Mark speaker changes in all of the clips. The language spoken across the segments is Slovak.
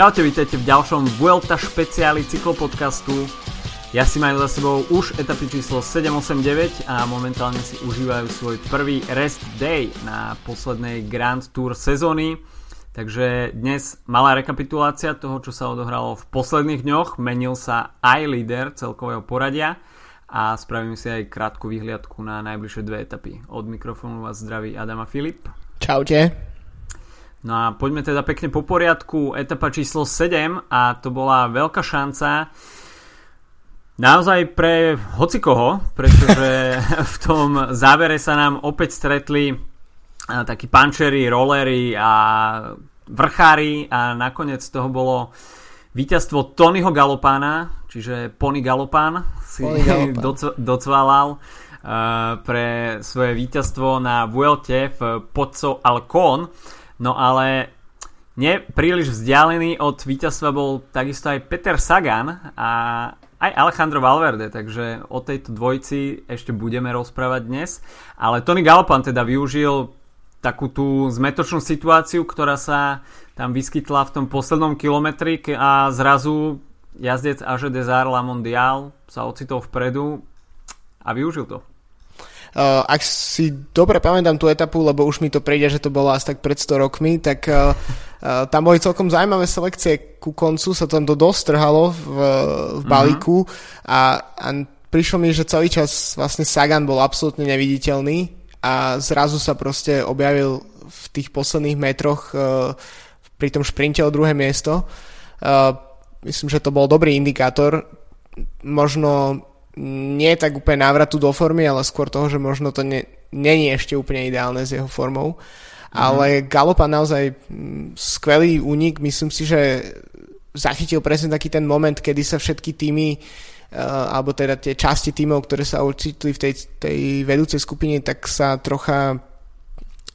Speaker 1: Čaute, vítajte v ďalšom Vuelta špeciáli cyklopodcastu. Ja si majú za sebou už etapy číslo 789 a momentálne si užívajú svoj prvý rest day na poslednej Grand Tour sezóny. Takže dnes malá rekapitulácia toho, čo sa odohralo v posledných dňoch. Menil sa aj líder celkového poradia a spravím si aj krátku vyhliadku na najbližšie dve etapy. Od mikrofónu vás zdraví Adama Filip.
Speaker 2: Čaute.
Speaker 1: No a poďme teda pekne po poriadku. Etapa číslo 7 a to bola veľká šanca naozaj pre hocikoho, pretože v tom závere sa nám opäť stretli takí pančeri, rollery a vrchári a nakoniec toho bolo víťazstvo Tonyho Galopána, čiže Pony Galopán si docvalal uh, pre svoje víťazstvo na Vuelte v Pozzo Alcón. No ale nie príliš vzdialený od víťazstva bol takisto aj Peter Sagan a aj Alejandro Valverde, takže o tejto dvojici ešte budeme rozprávať dnes. Ale Tony Galopan teda využil takú tú zmetočnú situáciu, ktorá sa tam vyskytla v tom poslednom kilometri a zrazu jazdec Aže Desar La Mondial sa ocitol vpredu a využil to.
Speaker 2: Uh, ak si dobre pamätám tú etapu, lebo už mi to príde, že to bolo asi tak pred 100 rokmi, tak uh, uh, tam boli celkom zaujímavé selekcie ku koncu, sa tam to dostrhalo v, v balíku uh-huh. a, a prišlo mi, že celý čas vlastne Sagan bol absolútne neviditeľný a zrazu sa proste objavil v tých posledných metroch uh, pri tom šprinte o druhé miesto. Uh, myslím, že to bol dobrý indikátor. Možno nie tak úplne návratu do formy, ale skôr toho, že možno to není ešte úplne ideálne s jeho formou. Mm. Ale Galopa naozaj mm, skvelý únik, myslím si, že zachytil presne taký ten moment, kedy sa všetky týmy uh, alebo teda tie časti týmov, ktoré sa ocitli v tej, tej vedúcej skupine, tak sa trocha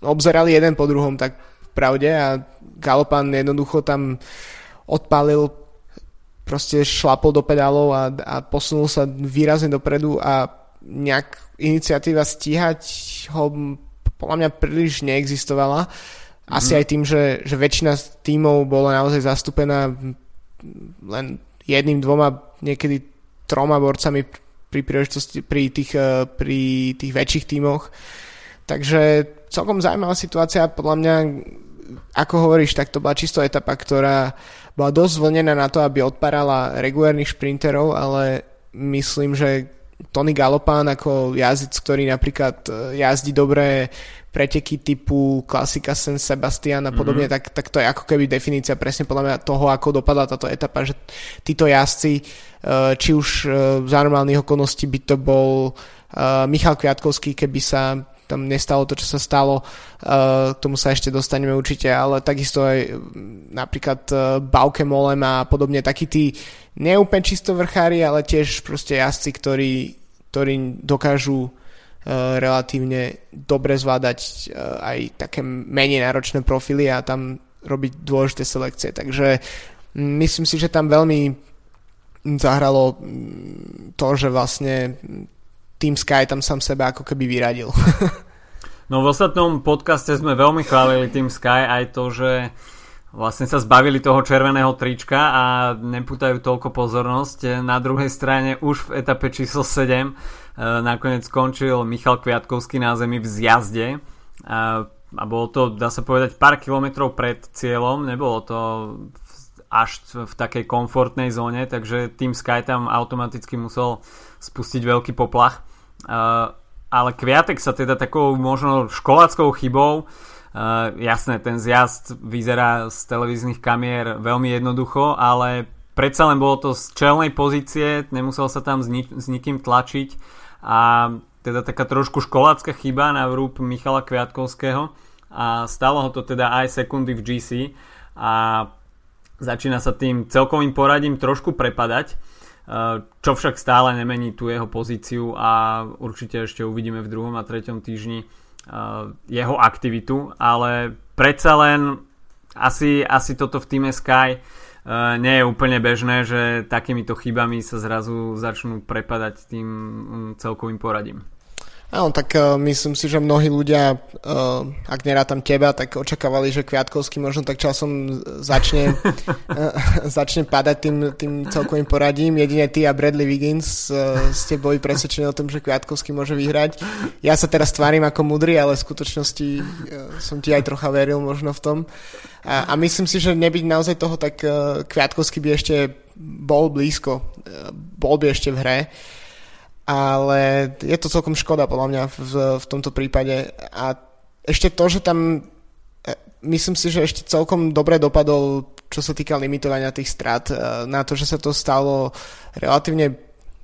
Speaker 2: obzerali jeden po druhom, tak v pravde a Galopan jednoducho tam odpálil proste šlapol do pedálov a, a posunul sa výrazne dopredu a nejak iniciatíva stíhať ho podľa mňa príliš neexistovala. Asi mm. aj tým, že, že väčšina tímov bola naozaj zastúpená len jedným, dvoma, niekedy troma borcami pri príležitosti pri tých, eh, pri tých väčších tímoch. Takže celkom zaujímavá situácia, podľa mňa, ako hovoríš, tak to bola čisto etapa, ktorá bola dosť zvlnená na to, aby odparala regulárnych šprinterov, ale myslím, že Tony Galopán ako jazdec, ktorý napríklad e, jazdí dobré preteky typu klasika San Sebastian a podobne, mm-hmm. tak, tak to je ako keby definícia presne podľa mňa toho, ako dopadla táto etapa, že títo jazdci, e, či už e, za normálnych okolností by to bol Michal Kviatkovský, keby sa tam nestalo to, čo sa stalo, uh, k tomu sa ešte dostaneme určite, ale takisto aj napríklad uh, Bauke Molem a podobne takí tí neúplne čisto vrchári, ale tiež proste jazdci, ktorí, ktorí dokážu uh, relatívne dobre zvládať aj také menej náročné profily a tam robiť dôležité selekcie. Takže myslím si, že tam veľmi zahralo to, že vlastne Team Sky tam sám seba ako keby vyradil.
Speaker 1: no v ostatnom podcaste sme veľmi chválili Team Sky aj to, že vlastne sa zbavili toho červeného trička a nepútajú toľko pozornosť. Na druhej strane už v etape číslo 7 e, nakoniec skončil Michal Kviatkovský na zemi v zjazde a, a bolo to, dá sa povedať, pár kilometrov pred cieľom, nebolo to až v takej komfortnej zóne, takže Team Sky tam automaticky musel spustiť veľký poplach. Uh, ale Kviatek sa teda takou možno školáckou chybou Uh, jasné, ten zjazd vyzerá z televíznych kamier veľmi jednoducho, ale predsa len bolo to z čelnej pozície, nemusel sa tam s, ni- s nikým tlačiť a teda taká trošku školácka chyba na vrúb Michala Kviatkovského a stalo ho to teda aj sekundy v GC a začína sa tým celkovým poradím trošku prepadať čo však stále nemení tú jeho pozíciu a určite ešte uvidíme v druhom a treťom týždni jeho aktivitu, ale predsa len asi, asi toto v týme Sky nie je úplne bežné, že takýmito chybami sa zrazu začnú prepadať tým mm, celkovým poradím.
Speaker 2: Áno, tak uh, myslím si, že mnohí ľudia, uh, ak nerátam teba, tak očakávali, že Kviatkovský možno tak časom začne, uh, začne padať tým, tým celkovým poradím. Jedine ty a Bradley Wiggins uh, ste boli presvedčení o tom, že Kviatkovský môže vyhrať. Ja sa teraz tvárim ako mudrý, ale v skutočnosti uh, som ti aj trocha veril možno v tom. A, a myslím si, že nebyť naozaj toho, tak uh, Kviatkovský by ešte bol blízko. Uh, bol by ešte v hre. Uh, ale je to celkom škoda podľa mňa v, v tomto prípade a ešte to, že tam e, myslím si, že ešte celkom dobre dopadol, čo sa týka limitovania tých strat, e, na to, že sa to stalo relatívne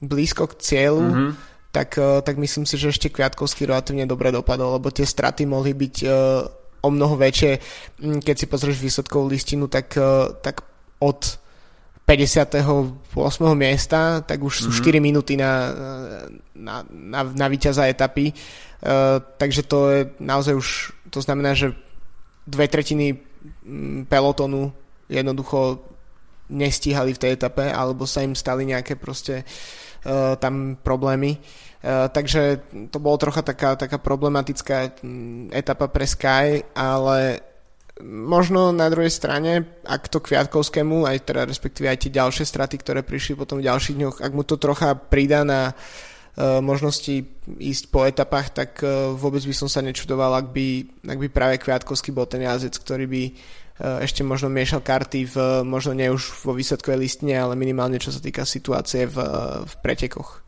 Speaker 2: blízko k cieľu, mm-hmm. tak, e, tak myslím si, že ešte Kviatkovský relatívne dobre dopadol, lebo tie straty mohli byť o mnoho väčšie. Keď si pozrieš výsledkovú listinu, tak, tak od 58. miesta, tak už sú mm-hmm. 4 minúty na, na, na, na víťaza etapy. Uh, takže to je naozaj už, to znamená, že dve tretiny mm, pelotonu jednoducho nestíhali v tej etape, alebo sa im stali nejaké proste uh, tam problémy. Uh, takže to bolo trocha taká, taká problematická mm, etapa pre Sky, ale možno na druhej strane, ak to Kviatkovskému, aj teda respektíve aj tie ďalšie straty, ktoré prišli potom v ďalších dňoch, ak mu to trocha pridá na uh, možnosti ísť po etapách, tak uh, vôbec by som sa nečudoval, ak by, ak by práve Kviatkovský bol ten jazdec, ktorý by uh, ešte možno miešal karty v, možno nie už vo výsledkovej listine, ale minimálne čo sa týka situácie v, v pretekoch.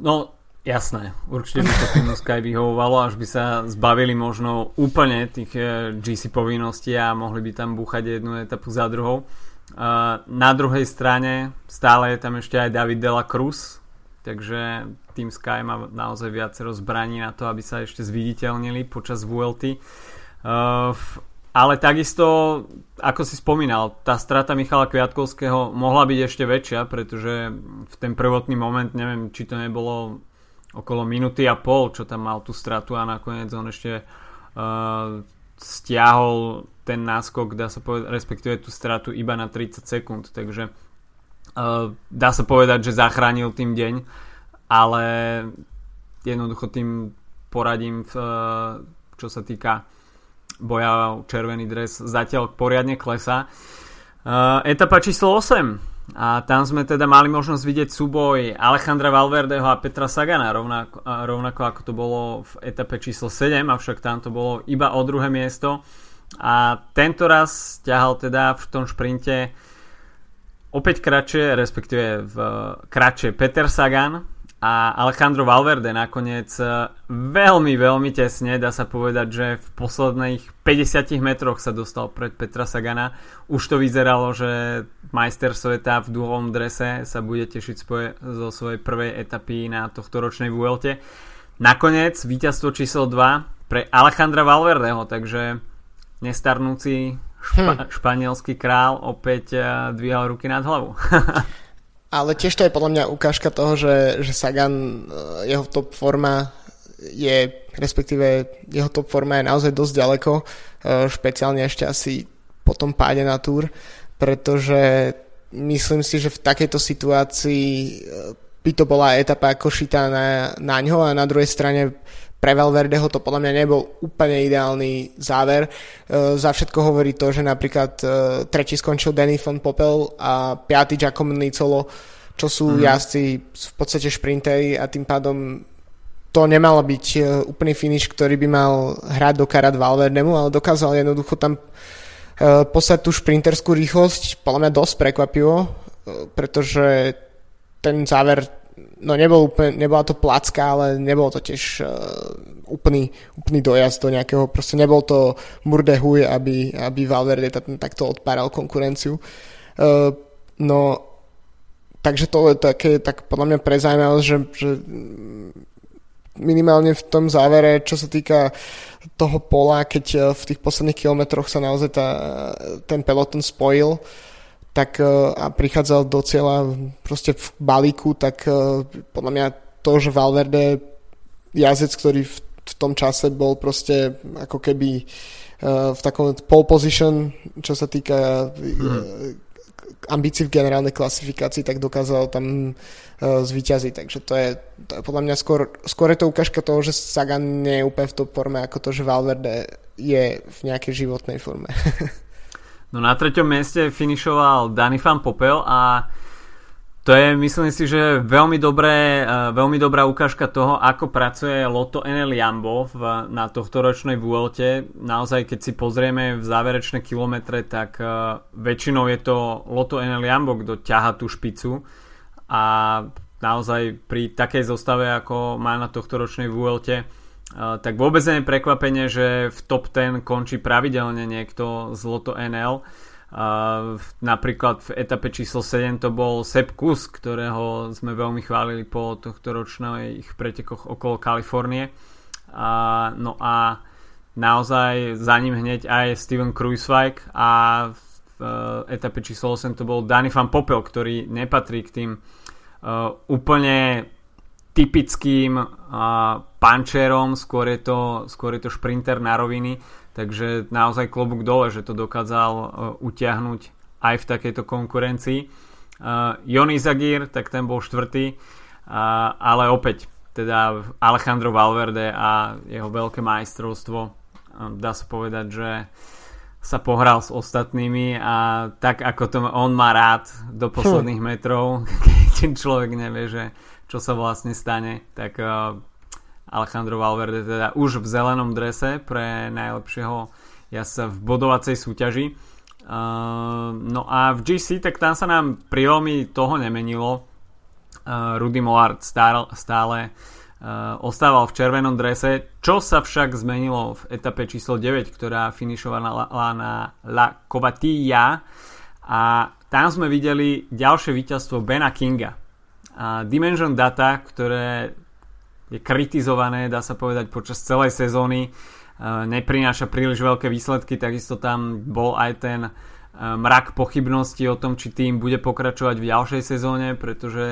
Speaker 1: No, Jasné, určite by to Team Sky vyhovovalo, až by sa zbavili možno úplne tých eh, GC povinností a mohli by tam búchať jednu etapu za druhou. Eh, na druhej strane stále je tam ešte aj David Dela Cruz, takže Team Sky má naozaj viacero zbraní na to, aby sa ešte zviditeľnili počas VLT. Eh, ale takisto, ako si spomínal, tá strata Michala Kviatkovského mohla byť ešte väčšia, pretože v ten prvotný moment, neviem, či to nebolo okolo minúty a pol, čo tam mal tú stratu a nakoniec on ešte uh, stiahol ten náskok, dá sa povedať, respektíve tú stratu iba na 30 sekúnd, takže uh, dá sa povedať, že zachránil tým deň, ale jednoducho tým poradím, uh, čo sa týka boja červený dres, zatiaľ poriadne klesa. Uh, etapa číslo 8 a tam sme teda mali možnosť vidieť súboj Alejandra Valverdeho a Petra Sagana rovnako, rovnako ako to bolo v etape číslo 7, avšak tam to bolo iba o druhé miesto. A tento raz ťahal teda v tom šprinte opäť kratšie, respektíve v kratšie Peter Sagan a Alejandro Valverde nakoniec e, veľmi, veľmi tesne, dá sa povedať, že v posledných 50 metroch sa dostal pred Petra Sagana. Už to vyzeralo, že majster sveta v dúhovom drese sa bude tešiť spoje, zo svojej prvej etapy na tohto ročnej Vuelte. Nakoniec víťazstvo číslo 2 pre Alejandra Valverdeho, takže nestarnúci špa- hm. španielský král opäť e, dvíhal ruky nad hlavu.
Speaker 2: Ale tiež to je podľa mňa ukážka toho, že, že Sagan, eh, jeho top forma je, respektíve jeho top forma je naozaj dosť ďaleko, eh, špeciálne ešte asi po tom páde na túr, pretože myslím si, že v takejto situácii eh, by to bola etapa ako šitá na, na ňo a na druhej strane pre Valverdeho to podľa mňa nebol úplne ideálny záver. E, za všetko hovorí to, že napríklad e, tretí skončil Danny von Popel a piatý Giacomo Nicolo, čo sú mm. jazdci v podstate šprintery a tým pádom to nemal byť e, úplný finish, ktorý by mal hrať do karat Valverdemu, ale dokázal jednoducho tam e, poslať tú šprinterskú rýchlosť, podľa mňa dosť prekvapivo, e, pretože ten záver no nebol úplne, nebola to placka, ale nebol to tiež uh, úplný, úplný dojazd do nejakého, proste nebol to murde huj, aby, aby Valverde takto odpáral konkurenciu. Uh, no, takže to je také, tak podľa mňa prezaujímavé, že, že minimálne v tom závere, čo sa týka toho pola, keď uh, v tých posledných kilometroch sa naozaj tá, ten peloton spojil, uh, tak e, a prichádzal do cieľa proste v balíku, tak e, podľa mňa to, že Valverde jazdec, ktorý v, v tom čase bol proste ako keby uh, v takom pole position, čo sa týka uh, ambícií v generálnej klasifikácii, tak dokázal tam uh, zvíťaziť. Takže to je, to je podľa mňa skôr, skôr je to ukážka toho, že Sagan nie je úplne v top forme, ako to, že Valverde je v nejakej životnej forme.
Speaker 1: no na treťom mieste finišoval Dani Van Popel a to je, myslím si, že veľmi, dobré, e, veľmi dobrá ukážka toho, ako pracuje Loto NL Jambo v, na tohto ročnej Vuelte. Naozaj, keď si pozrieme v záverečné kilometre, tak uh, väčšinou je to Loto NL Jambo, kto ťaha tú špicu a naozaj pri takej zostave, ako má na tohto ročnej Vuelte, tak vôbec nie je prekvapenie, že v top 10 končí pravidelne niekto z Loto NL. Uh, napríklad v etape číslo 7 to bol Sepp Kus, ktorého sme veľmi chválili po tohto ich pretekoch okolo Kalifornie. Uh, no a naozaj za ním hneď aj Steven Kruiswijk a v uh, etape číslo 8 to bol Danny van Popel, ktorý nepatrí k tým uh, úplne typickým uh, pančerom, skôr je, to, skôr je to šprinter na roviny. Takže naozaj klobúk dole, že to dokázal uh, utiahnuť aj v takejto konkurencii. Uh, Jon Izagir, tak ten bol štvrtý, uh, ale opäť teda Alejandro Valverde a jeho veľké majstrovstvo. Uh, dá sa povedať, že sa pohral s ostatnými a tak ako to on má rád do posledných metrov, keď človek nevie, že čo sa vlastne stane, tak uh, Alejandro Valverde teda už v zelenom drese pre najlepšieho jazdca v bodovacej súťaži. Uh, no a v GC tak tam sa nám pri veľmi toho nemenilo. Uh, Rudy Mollard stále, ostával v červenom drese, čo sa však zmenilo v etape číslo 9, ktorá finišovala na La Covatilla a tam sme videli ďalšie víťazstvo Bena Kinga. A Dimension Data, ktoré je kritizované, dá sa povedať, počas celej sezóny. E, neprináša príliš veľké výsledky, takisto tam bol aj ten e, mrak pochybnosti o tom, či tým bude pokračovať v ďalšej sezóne, pretože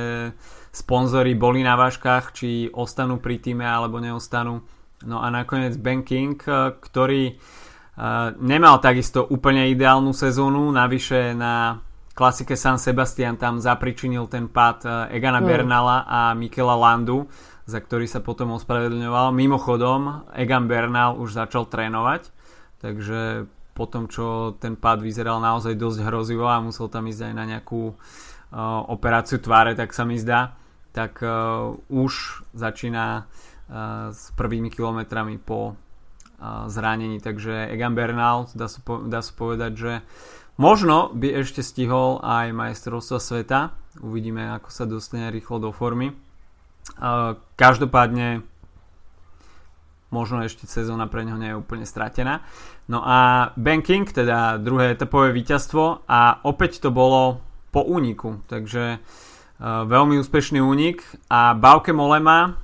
Speaker 1: sponzory boli na váškach, či ostanú pri týme alebo neostanú. No a nakoniec Banking, e, ktorý nemal takisto úplne ideálnu sezónu, navyše na klasike San Sebastian tam zapričinil ten pád Egana mm. Bernala a Mikela Landu za ktorý sa potom ospravedlňoval. Mimochodom, Egan Bernal už začal trénovať, takže po tom, čo ten pád vyzeral naozaj dosť hrozivo a musel tam ísť aj na nejakú uh, operáciu tváre, tak sa mi zdá, tak uh, už začína uh, s prvými kilometrami po uh, zranení. Takže Egan Bernal, dá sa, po, dá sa povedať, že možno by ešte stihol aj majstrovstva sveta. Uvidíme, ako sa dostane rýchlo do formy. Každopádne možno ešte sezóna pre neho nie je úplne stratená. No a Banking, teda druhé etapové víťazstvo. A opäť to bolo po úniku, takže uh, veľmi úspešný únik. A Bauke Molema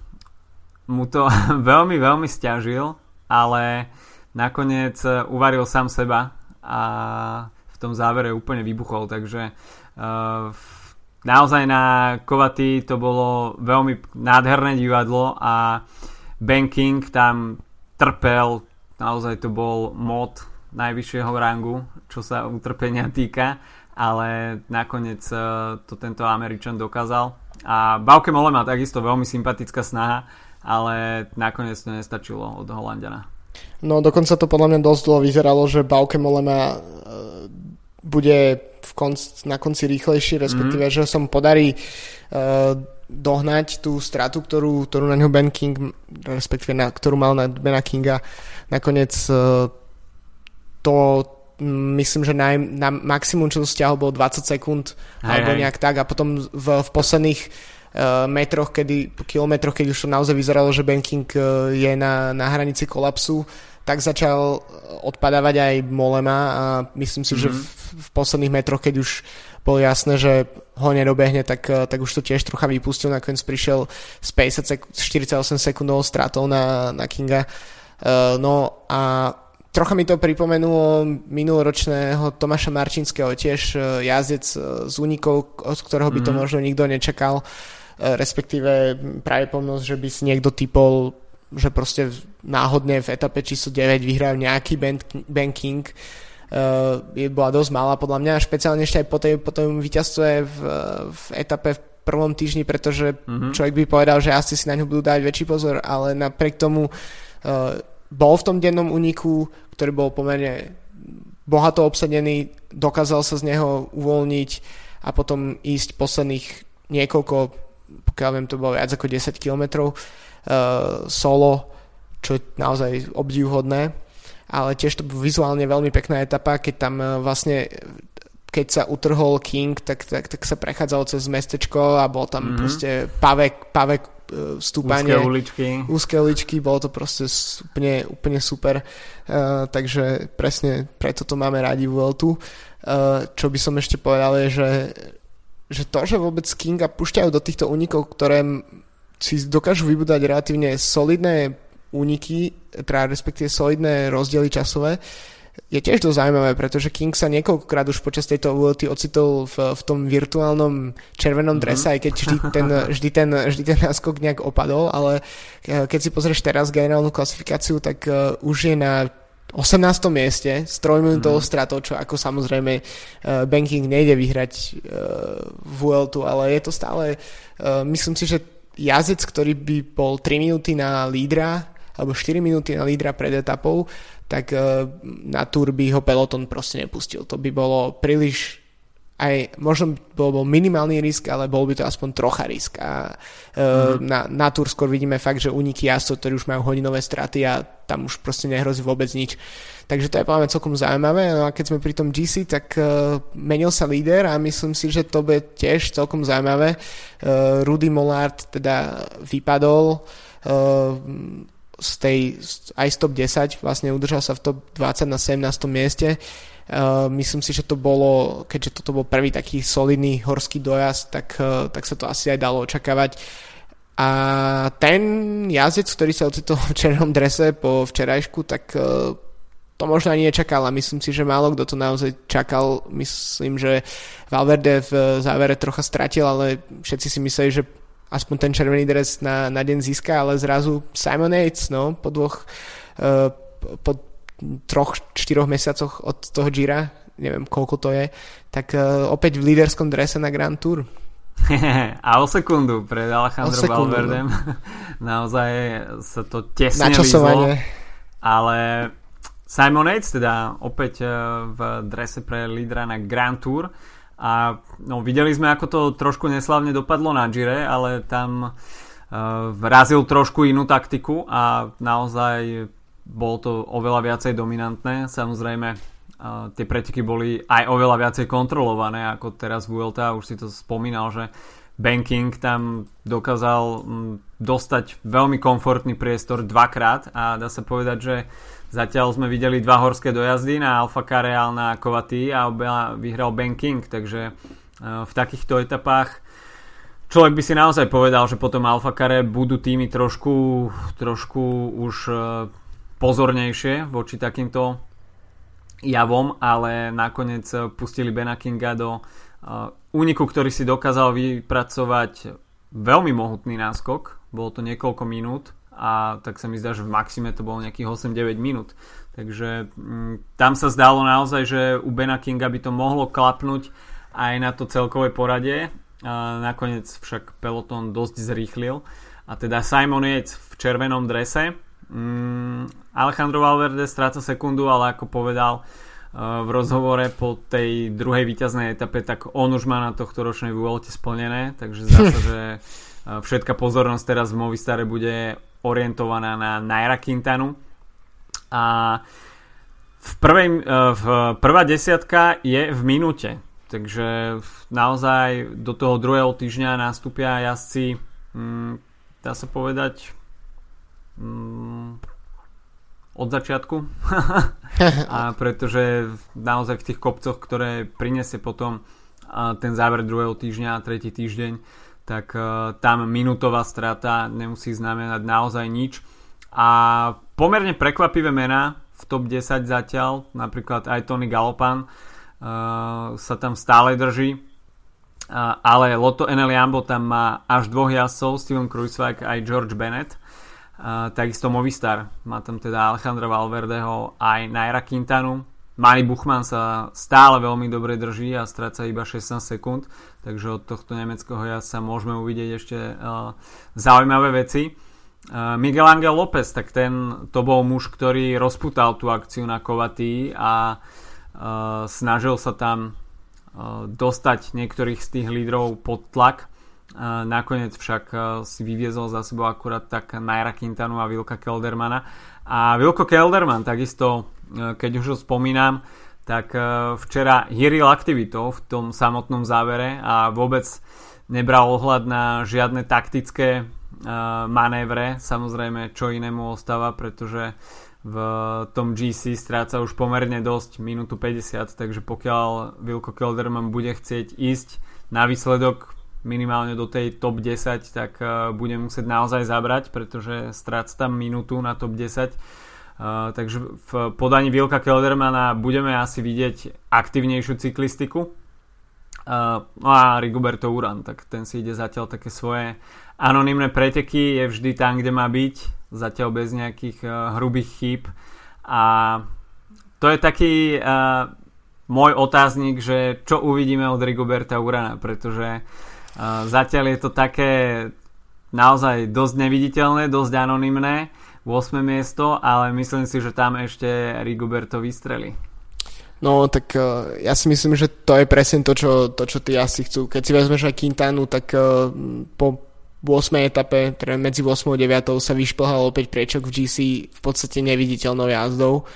Speaker 1: mu to veľmi, veľmi stiažil, ale nakoniec uvaril sám seba. A tom závere úplne vybuchol, takže uh, naozaj na Kovaty to bolo veľmi nádherné divadlo a Banking tam trpel, naozaj to bol mod najvyššieho rangu, čo sa utrpenia týka, ale nakoniec e, to tento Američan dokázal. A Bauke Mole takisto veľmi sympatická snaha, ale nakoniec to nestačilo od Holandiana.
Speaker 2: No dokonca to podľa mňa dosť dlho vyzeralo, že Bauke Molema e, bude v konc, na konci rýchlejší, respektíve, mm-hmm. že som podarí uh, dohnať tú stratu, ktorú, ktorú na ňo Ben King, respektíve na, ktorú mal na Bena Kinga. Nakoniec uh, to myslím, že na, na maximum, čo stiahol, bolo 20 sekúnd hej, alebo nejak tak a potom v, v posledných uh, metroch, kedy, kilometroch, keď už to naozaj vyzeralo, že Ben King uh, je na, na hranici kolapsu, tak začal odpadávať aj Molema a myslím si, mm-hmm. že mhm. v, v posledných metroch, keď už bolo jasné, že ho nedobehne, tak, tak už to tiež trocha vypustil. Nakoniec prišiel z 50 sek- 48 sekundovou stratou na, na Kinga. Uh, no a trocha mi to pripomenulo minuloročného Tomáša Marčinského, tiež jazdec z únikov, od ktorého by to mm. možno nikto nečakal, respektíve pravdepodobnosť, že by si niekto typol že proste náhodne v etape číslo 9 vyhrajú nejaký banking je, bola dosť malá podľa mňa, špeciálne ešte aj po, tej, po tom víťazstve v, v etape v prvom týždni, pretože mm-hmm. človek by povedal, že asi si na ňu budú dať väčší pozor, ale napriek tomu uh, bol v tom dennom úniku, ktorý bol pomerne bohato obsadený, dokázal sa z neho uvoľniť a potom ísť posledných niekoľko, pokiaľ viem, to bolo viac ako 10 kilometrov uh, solo, čo je naozaj obdivhodné ale tiež to vizuálne veľmi pekná etapa, keď tam e, vlastne keď sa utrhol King, tak, tak, tak sa prechádzal cez mestečko a bol tam mm-hmm. proste pavek, pavek e, stúpanie.
Speaker 1: Úzke uličky.
Speaker 2: Úzke uličky, bolo to proste úplne, úplne super. Uh, takže presne preto to máme radi v Vueltu. Uh, čo by som ešte povedal je, že, že to, že vôbec Kinga pušťajú do týchto únikov, ktoré si dokážu vybudať relatívne solidné úniky, teda respektíve solidné rozdiely časové, je tiež to zaujímavé, pretože King sa niekoľkokrát už počas tejto VLT ocitol v, v tom virtuálnom červenom mhm. drese, mm-hmm. aj keď vždy ten, vždy, ten, vždy ten náskok nejak opadol, ale eh, keď si pozrieš teraz generálnu klasifikáciu, tak uh, už je na 18. mieste s trojminútovou mm. stratou, čo ako samozrejme uh, banking nejde vyhrať uh, Vueltu, ale je to stále, uh, myslím si, že jazdec, ktorý by bol 3 minúty na lídra alebo 4 minúty na lídra pred etapou, tak uh, na Tour by ho peloton proste nepustil. To by bolo príliš aj možno bol, bol minimálny risk, ale bol by to aspoň trocha risk. A uh, mm. na, na Tour skôr vidíme fakt, že uniky jazdcov, ktorí už majú hodinové straty a tam už proste nehrozí vôbec nič. Takže to je povedať celkom zaujímavé. No a keď sme pri tom GC, tak uh, menil sa líder a myslím si, že to bude tiež celkom zaujímavé. Uh, Rudy Mollard teda vypadol. Uh, z tej, aj z top 10, vlastne udržal sa v top 20 na 17. mieste. Uh, myslím si, že to bolo, keďže toto bol prvý taký solidný horský dojazd, tak, uh, tak sa to asi aj dalo očakávať. A ten jazdec, ktorý sa ocitol v černom drese po včerajšku, tak uh, to možno ani nečakal a myslím si, že málo kto to naozaj čakal. Myslím, že Valverde v závere trocha stratil, ale všetci si mysleli, že aspoň ten červený dres na, na deň získa, ale zrazu Simon Yates, no, po dvoch, uh, po troch, štyroch mesiacoch od toho Gira, neviem koľko to je, tak uh, opäť v líderskom drese na Grand Tour.
Speaker 1: a o sekundu pred Alejandro Valverdem. No. Naozaj sa to tesne lízlo. Ale Simon Yates teda opäť uh, v drese pre lídra na Grand Tour a no, videli sme, ako to trošku neslavne dopadlo na Gire, ale tam uh, vrazil trošku inú taktiku a naozaj bolo to oveľa viacej dominantné. Samozrejme, uh, tie preteky boli aj oveľa viacej kontrolované ako teraz Vuelta. Už si to spomínal, že Banking tam dokázal dostať veľmi komfortný priestor dvakrát a dá sa povedať, že Zatiaľ sme videli dva horské dojazdy na Alfa Careal na Kovaty a vyhral Ben King, takže e, v takýchto etapách človek by si naozaj povedal, že potom Alfa Care budú týmy trošku, trošku už e, pozornejšie voči takýmto javom, ale nakoniec pustili Bena Kinga do e, úniku, ktorý si dokázal vypracovať veľmi mohutný náskok. Bolo to niekoľko minút a tak sa mi zdá, že v maxime to bolo nejakých 8-9 minút. Takže mm, tam sa zdalo naozaj, že u Bena Kinga by to mohlo klapnúť aj na to celkové poradie. A nakoniec však peloton dosť zrýchlil. A teda Simon Yates v červenom drese. Mm, Alejandro Valverde stráca sekundu, ale ako povedal uh, v rozhovore po tej druhej víťaznej etape, tak on už má na tohto ročnej Vuelte splnené, takže zdá sa, že všetka pozornosť teraz v Movistare bude orientovaná na Naira Quintanu. A v, prvej, e, v prvá desiatka je v minúte. Takže naozaj do toho druhého týždňa nastúpia jazdci mm, dá sa povedať mm, od začiatku. A pretože naozaj v tých kopcoch, ktoré prinesie potom ten záver druhého týždňa a tretí týždeň tak uh, tam minútová strata nemusí znamenať naozaj nič. A pomerne prekvapivé mená v top 10 zatiaľ, napríklad aj Tony Galopan uh, sa tam stále drží, uh, ale Lotto NL Jambo tam má až dvoch jazdcov, Steven Kruiswijk aj George Bennett. Uh, takisto Movistar má tam teda Alejandra Valverdeho aj Naira Quintanu Mani Buchmann sa stále veľmi dobre drží a stráca iba 16 sekúnd, takže od tohto nemeckého jazdca môžeme uvidieť ešte uh, zaujímavé veci. Uh, Miguel Angel López, tak ten to bol muž, ktorý rozputal tú akciu na Kovatý a uh, snažil sa tam uh, dostať niektorých z tých lídrov pod tlak. Uh, nakoniec však uh, si vyviezol za sebou akurát tak Naira Quintanu a Vilka Keldermana. A Vilko Kelderman takisto keď už ho spomínam, tak e, včera hieril aktivitou v tom samotnom závere a vôbec nebral ohľad na žiadne taktické e, manévre. Samozrejme, čo inému ostáva, pretože v tom GC stráca už pomerne dosť, minútu 50, takže pokiaľ Wilko Kelderman bude chcieť ísť na výsledok minimálne do tej top 10, tak bude musieť naozaj zabrať, pretože stráca tam minútu na top 10 Takže v podaní Vilka Keldermana budeme asi vidieť aktívnejšiu cyklistiku. Uh, no a Rigoberto Uran, tak ten si ide zatiaľ také svoje anonimné preteky, je vždy tam, kde má byť, zatiaľ bez nejakých uh, hrubých chýb. A to je taký uh, môj otáznik, že čo uvidíme od Rigoberta Urana, pretože uh, zatiaľ je to také naozaj dosť neviditeľné, dosť anonimné 8. miesto, ale myslím si, že tam ešte Rigoberto vystrelí.
Speaker 2: No, tak uh, ja si myslím, že to je presne to, čo, to, čo ty asi chcú. Keď si vezmeš aj Quintanu, tak uh, po 8. etape, teda medzi 8 a 9 sa vyšplhal opäť priečok v GC v podstate neviditeľnou jazdou.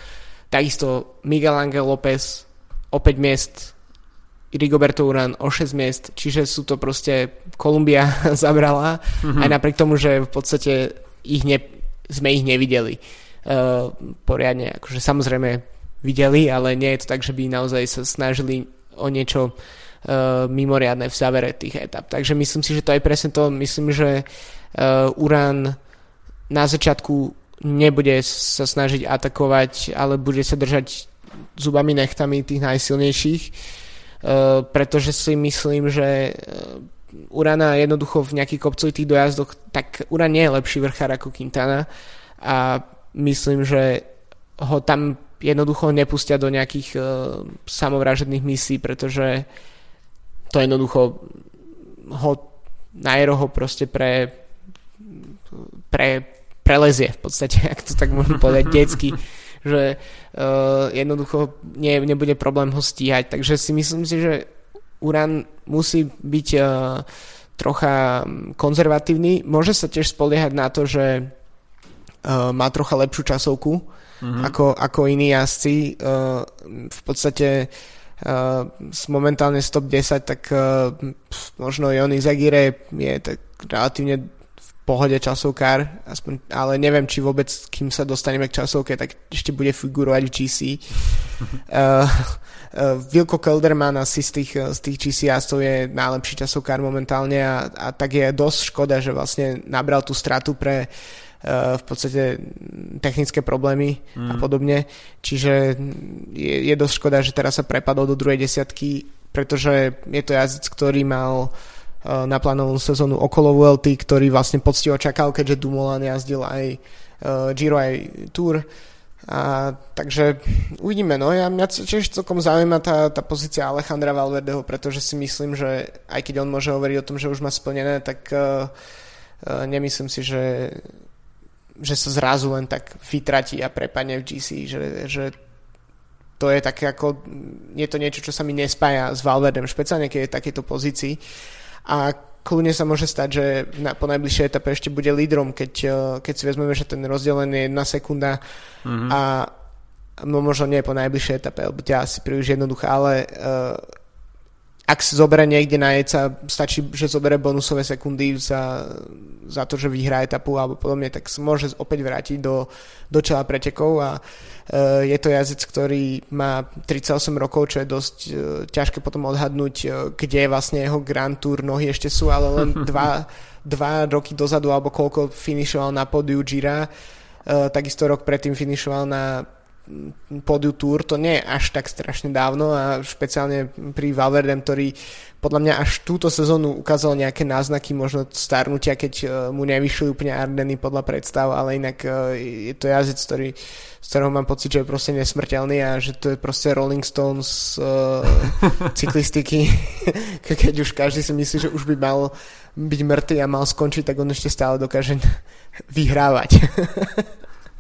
Speaker 2: Takisto Miguel Angel López o 5 miest, Rigoberto Uran o 6 miest, čiže sú to proste Kolumbia zabrala, mm-hmm. aj napriek tomu, že v podstate ich ne, sme ich nevideli uh, poriadne. Akože samozrejme videli, ale nie je to tak, že by naozaj sa snažili o niečo uh, mimoriadne v závere tých etap. Takže myslím si, že to aj presne to, myslím, že uh, Uran na začiatku nebude sa snažiť atakovať, ale bude sa držať zubami nechtami tých najsilnejších, uh, pretože si myslím, že uh, Urana jednoducho v nejakých kopcovitých dojazdoch, tak Uran nie je lepší vrchár ako Quintana a myslím, že ho tam jednoducho nepustia do nejakých uh, samovražedných misí, pretože to jednoducho ho Nairo ho proste pre, pre prelezie v podstate, ak to tak môžem povedať, detsky, že uh, jednoducho nie, nebude problém ho stíhať. Takže si myslím si, že Uran musí byť uh, trocha konzervatívny. Môže sa tiež spoliehať na to, že uh, má trocha lepšiu časovku mm-hmm. ako, ako iní jazdci. Uh, v podstate uh, momentálne stop 10, tak uh, možno Jony Zagire je tak relatívne v pohode časovkár, aspoň, ale neviem, či vôbec, kým sa dostaneme k časovke, tak ešte bude figurovať v GC. Uh, Vilko Kelderman asi z tých, z tých GCS je najlepší časovkár momentálne a, a tak je dosť škoda, že vlastne nabral tú stratu pre uh, v podstate technické problémy mm. a podobne. Čiže je, je dosť škoda, že teraz sa prepadol do druhej desiatky, pretože je to jazdec, ktorý mal uh, naplánovanú sezónu okolo VLT, ktorý vlastne poctivo čakal, keďže Dumoulin jazdil aj uh, Giro aj Tour a, takže uvidíme, no ja mňa tiež celkom zaujíma tá, tá pozícia Alejandra Valverdeho, pretože si myslím, že aj keď on môže hovoriť o tom, že už má splnené, tak uh, uh, nemyslím si, že, že sa zrazu len tak vytratí a prepadne v GC, že, že to je také ako, je to niečo, čo sa mi nespája s Valverdem, špeciálne keď je v takejto pozícii. A kľudne sa môže stať, že na, po najbližšej etape ešte bude lídrom, keď, eh, keď si vezmeme, že ten rozdiel je jedna sekunda mm-hmm. a no možno nie po najbližšej etape, lebo ťa asi príliš jednoduchá, ale uh, ak si zoberie niekde na jeca, stačí, že zoberie bonusové sekundy za, za to, že vyhrá etapu alebo podobne, tak sa môže opäť vrátiť do, do čela pretekov a uh, je to jazdec, ktorý má 38 rokov, čo je dosť uh, ťažké potom odhadnúť, uh, kde vlastne jeho Grand Tour nohy ešte sú, ale len dva, dva roky dozadu alebo koľko finišoval na podiu Gira, uh, takisto rok predtým finišoval na podiu Tour, to nie je až tak strašne dávno a špeciálne pri Valverdem, ktorý podľa mňa až túto sezónu ukázal nejaké náznaky možno starnutia, keď uh, mu nevyšli úplne Ardeny podľa predstav, ale inak uh, je to jazdec, ktorý, z ktorého mám pocit, že je proste nesmrteľný a že to je proste Rolling Stones uh, cyklistiky, keď už každý si myslí, že už by mal byť mŕtvy a mal skončiť, tak on ešte stále dokáže vyhrávať.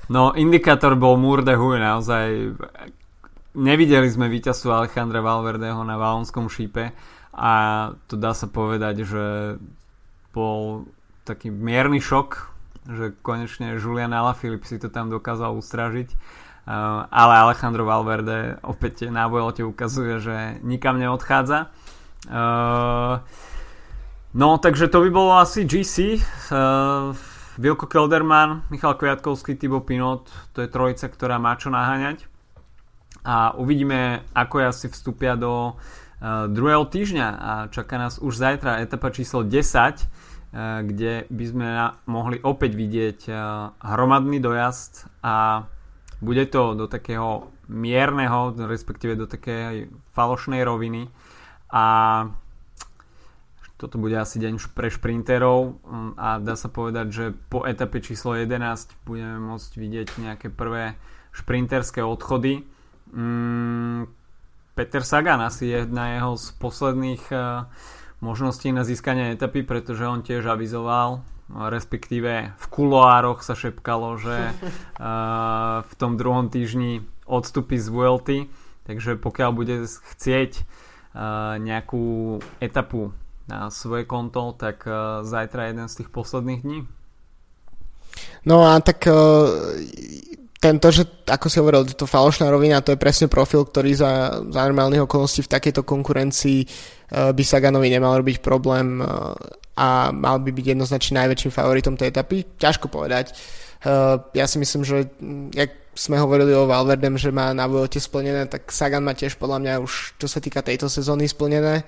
Speaker 1: no, indikátor bol Huy, naozaj nevideli sme víťazstvo Alejandra Valverdeho na Valonskom šípe a to dá sa povedať, že bol taký mierny šok, že konečne Julian Alaphilippe si to tam dokázal ustražiť. Uh, ale Alejandro Valverde opäť na Vuelte ukazuje, že nikam neodchádza. Uh, no, takže to by bolo asi GC. Uh, Vilko Kelderman, Michal Kviatkovský, Thibaut Pinot, to je trojica, ktorá má čo naháňať. A uvidíme, ako asi vstúpia do Eh, druhého týždňa a čaká nás už zajtra etapa číslo 10, eh, kde by sme mohli opäť vidieť eh, hromadný dojazd a bude to do takého mierneho, respektíve do takej falošnej roviny a toto bude asi deň pre šprinterov mm, a dá sa povedať, že po etape číslo 11 budeme môcť vidieť nejaké prvé šprinterské odchody. Mm, Peter Sagan asi je na jeho z posledných uh, možností na získanie etapy, pretože on tiež avizoval, respektíve v kuloároch sa šepkalo, že uh, v tom druhom týždni odstupí z Vuelty, takže pokiaľ bude chcieť uh, nejakú etapu na svoje konto, tak uh, zajtra je jeden z tých posledných dní.
Speaker 2: No a tak uh, tento, že ako si hovoril, to falošná rovina, to je presne profil, ktorý za, za normálnych okolností v takejto konkurencii uh, by Saganovi nemal robiť problém a mal by byť jednoznačne najväčším favoritom tej etapy. Ťažko povedať. Ja si myslím, že mm, jak sme hovorili o Valverdem, že má na Vuelte splnené, tak Sagan má tiež podľa mňa už čo sa týka tejto sezóny splnené,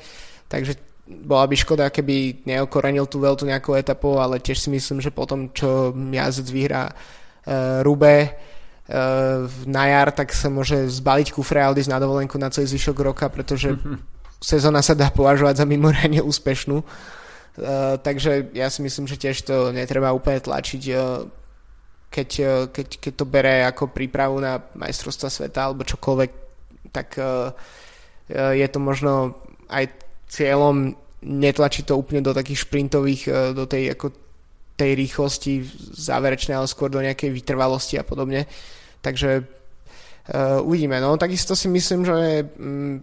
Speaker 2: takže bola by škoda, keby neokorenil tú veľtú nejakou etapou, ale tiež si myslím, že potom, čo jazdec vyhrá uh, Rube, na jar, tak sa môže zbaliť kufre a odísť na dovolenku na celý zvyšok roka, pretože sezóna sa dá považovať za mimoriadne úspešnú. Uh, takže ja si myslím, že tiež to netreba úplne tlačiť, keď, keď, keď to bere ako prípravu na majstrovstva sveta alebo čokoľvek, tak je to možno aj cieľom netlačiť to úplne do takých šprintových, uh, do tej ako tej rýchlosti záverečnej, ale skôr do nejakej vytrvalosti a podobne. Uh, Takže uh, uvidíme. No takisto si myslím, že um,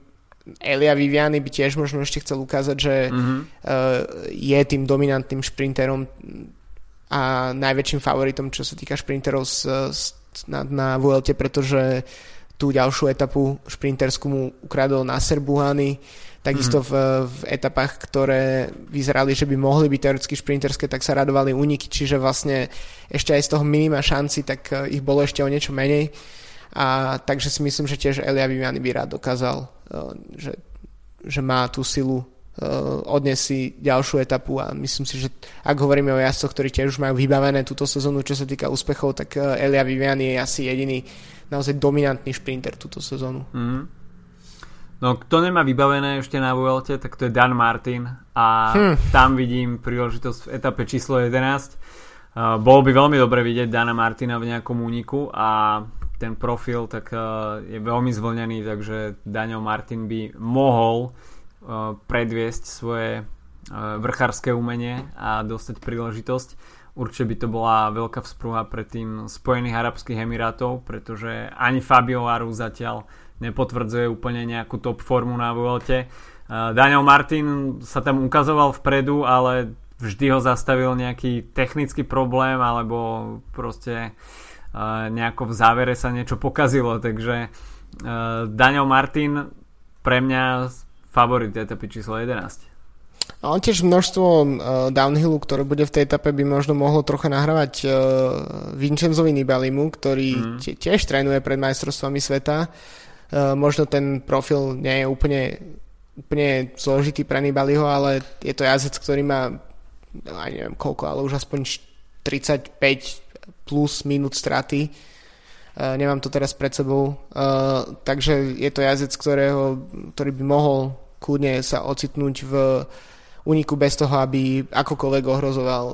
Speaker 2: Elia Viviani by tiež možno ešte chcel ukázať, že mm-hmm. uh, je tým dominantným šprinterom a najväčším favoritom, čo sa týka šprinterov s, s, na, na Vuelte, pretože tú ďalšiu etapu šprinterskú mu ukradol Nasser Buhany, takisto mm-hmm. v, v etapách, ktoré vyzerali, že by mohli byť teoreticky šprinterské, tak sa radovali úniky, čiže vlastne ešte aj z toho minima šanci, tak eh, ich bolo ešte o niečo menej. A takže si myslím, že tiež Elia Viviani by rád dokázal, eh, že, že má tú silu eh, odniesť si ďalšiu etapu a myslím si, že ak hovoríme o jazdcoch, ktorí tiež už majú vybavené túto sezónu, čo sa týka úspechov, tak Elia Viviani je asi jediný naozaj dominantný šprinter túto sezónu. Mm.
Speaker 1: No, kto nemá vybavené ešte na Vuelte, tak to je Dan Martin a hm. tam vidím príležitosť v etape číslo 11. Uh, bolo by veľmi dobre vidieť Dana Martina v nejakom úniku a ten profil tak uh, je veľmi zvlnený, takže Daniel Martin by mohol uh, predviesť svoje uh, vrchárske umenie a dostať príležitosť. Určite by to bola veľká vzpruha pre tým Spojených Arabských Emirátov, pretože ani Fabio Aru zatiaľ nepotvrdzuje úplne nejakú top formu na Vuelte. Daniel Martin sa tam ukazoval vpredu, ale vždy ho zastavil nejaký technický problém alebo proste nejako v závere sa niečo pokazilo, takže Daniel Martin pre mňa favorit etapy číslo 11.
Speaker 2: A on tiež množstvo uh, downhillu, ktoré bude v tej etape, by možno mohlo trocha nahrávať uh, Vincenzovi Nibalimu, ktorý mm. tiež trénuje pred majstrovstvami sveta. Eh, možno ten profil nie je úplne, úplne zložitý pre Nibaliho, ale je to jazdec, ktorý má aj neviem koľko, ale už aspoň 35 plus minút straty. Nemám to teraz pred sebou, takže je to jazdec, ktorého, ktorý by mohol kľudne sa ocitnúť v úniku bez toho, aby akokoľvek ohrozoval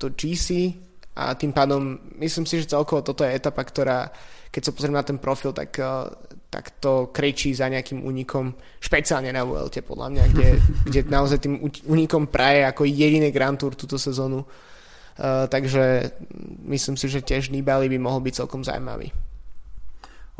Speaker 2: to GC a tým pádom myslím si, že celkovo toto je etapa, ktorá keď sa pozriem na ten profil, tak, tak to krečí za nejakým únikom, špeciálne na VLT podľa mňa, kde, kde naozaj tým únikom praje ako jediný Grand Tour túto sezónu. Uh, takže myslím si, že tiež Nibali by mohol byť celkom zaujímavý.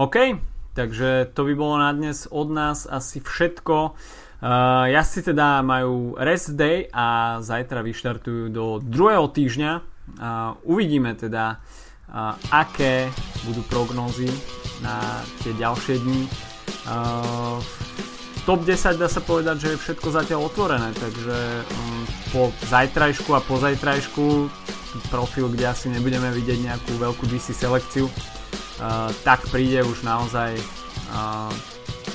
Speaker 1: OK, takže to by bolo na dnes od nás asi všetko. Uh, jazdci teda majú rest day a zajtra vyštartujú do druhého týždňa. Uh, uvidíme teda, uh, aké budú prognózy na tie ďalšie dni. Uh, top 10 dá sa povedať, že je všetko zatiaľ otvorené, takže um, po zajtrajšku a po zajtrajšku profil, kde asi nebudeme vidieť nejakú veľkú DC selekciu, uh, tak príde už naozaj uh,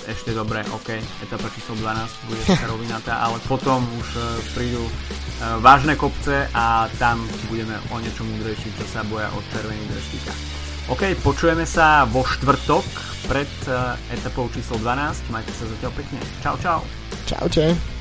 Speaker 1: ešte dobre, OK, etapa číslo 12 bude rovinatá, ale potom už uh, prídu uh, vážne kopce a tam budeme o niečo múdrejší, čo sa boja od červených dreštíka. OK, počujeme sa vo štvrtok pred uh, etapou číslo 12. Majte sa zatiaľ pekne. Čau, čau.
Speaker 2: Čaute.